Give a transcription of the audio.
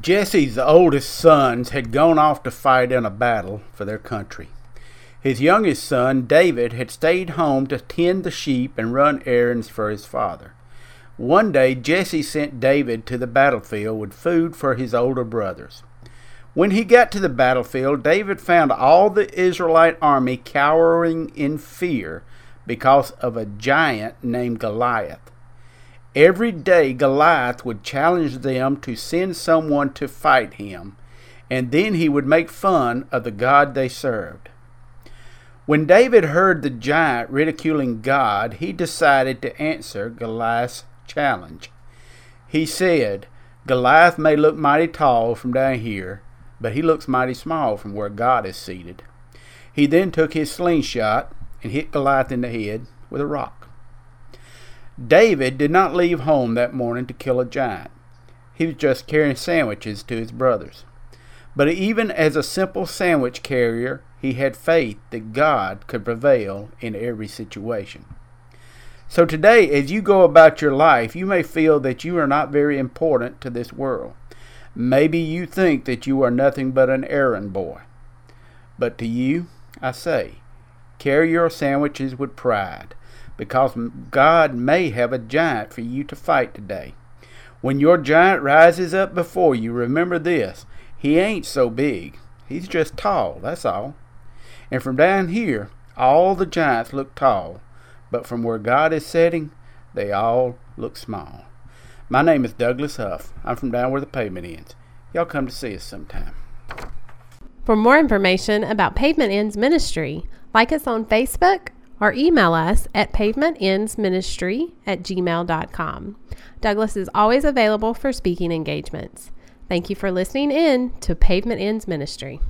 Jesse's oldest sons had gone off to fight in a battle for their country. His youngest son, David, had stayed home to tend the sheep and run errands for his father. One day, Jesse sent David to the battlefield with food for his older brothers. When he got to the battlefield, David found all the Israelite army cowering in fear because of a giant named Goliath. Every day, Goliath would challenge them to send someone to fight him, and then he would make fun of the God they served. When David heard the giant ridiculing God, he decided to answer Goliath's challenge. He said, Goliath may look mighty tall from down here, but he looks mighty small from where God is seated. He then took his slingshot and hit Goliath in the head with a rock. David did not leave home that morning to kill a giant. He was just carrying sandwiches to his brothers. But even as a simple sandwich carrier, he had faith that God could prevail in every situation. So today, as you go about your life, you may feel that you are not very important to this world. Maybe you think that you are nothing but an errand boy. But to you, I say, carry your sandwiches with pride because God may have a giant for you to fight today. When your giant rises up before you, remember this he ain't so big, he's just tall, that's all. And from down here, all the giants look tall, but from where God is sitting, they all look small. My name is Douglas Huff. I'm from down where the pavement ends. Y'all come to see us sometime. For more information about Pavement Ends Ministry, like us on Facebook or email us at pavementendsministry at gmail.com. Douglas is always available for speaking engagements. Thank you for listening in to Pavement Ends Ministry.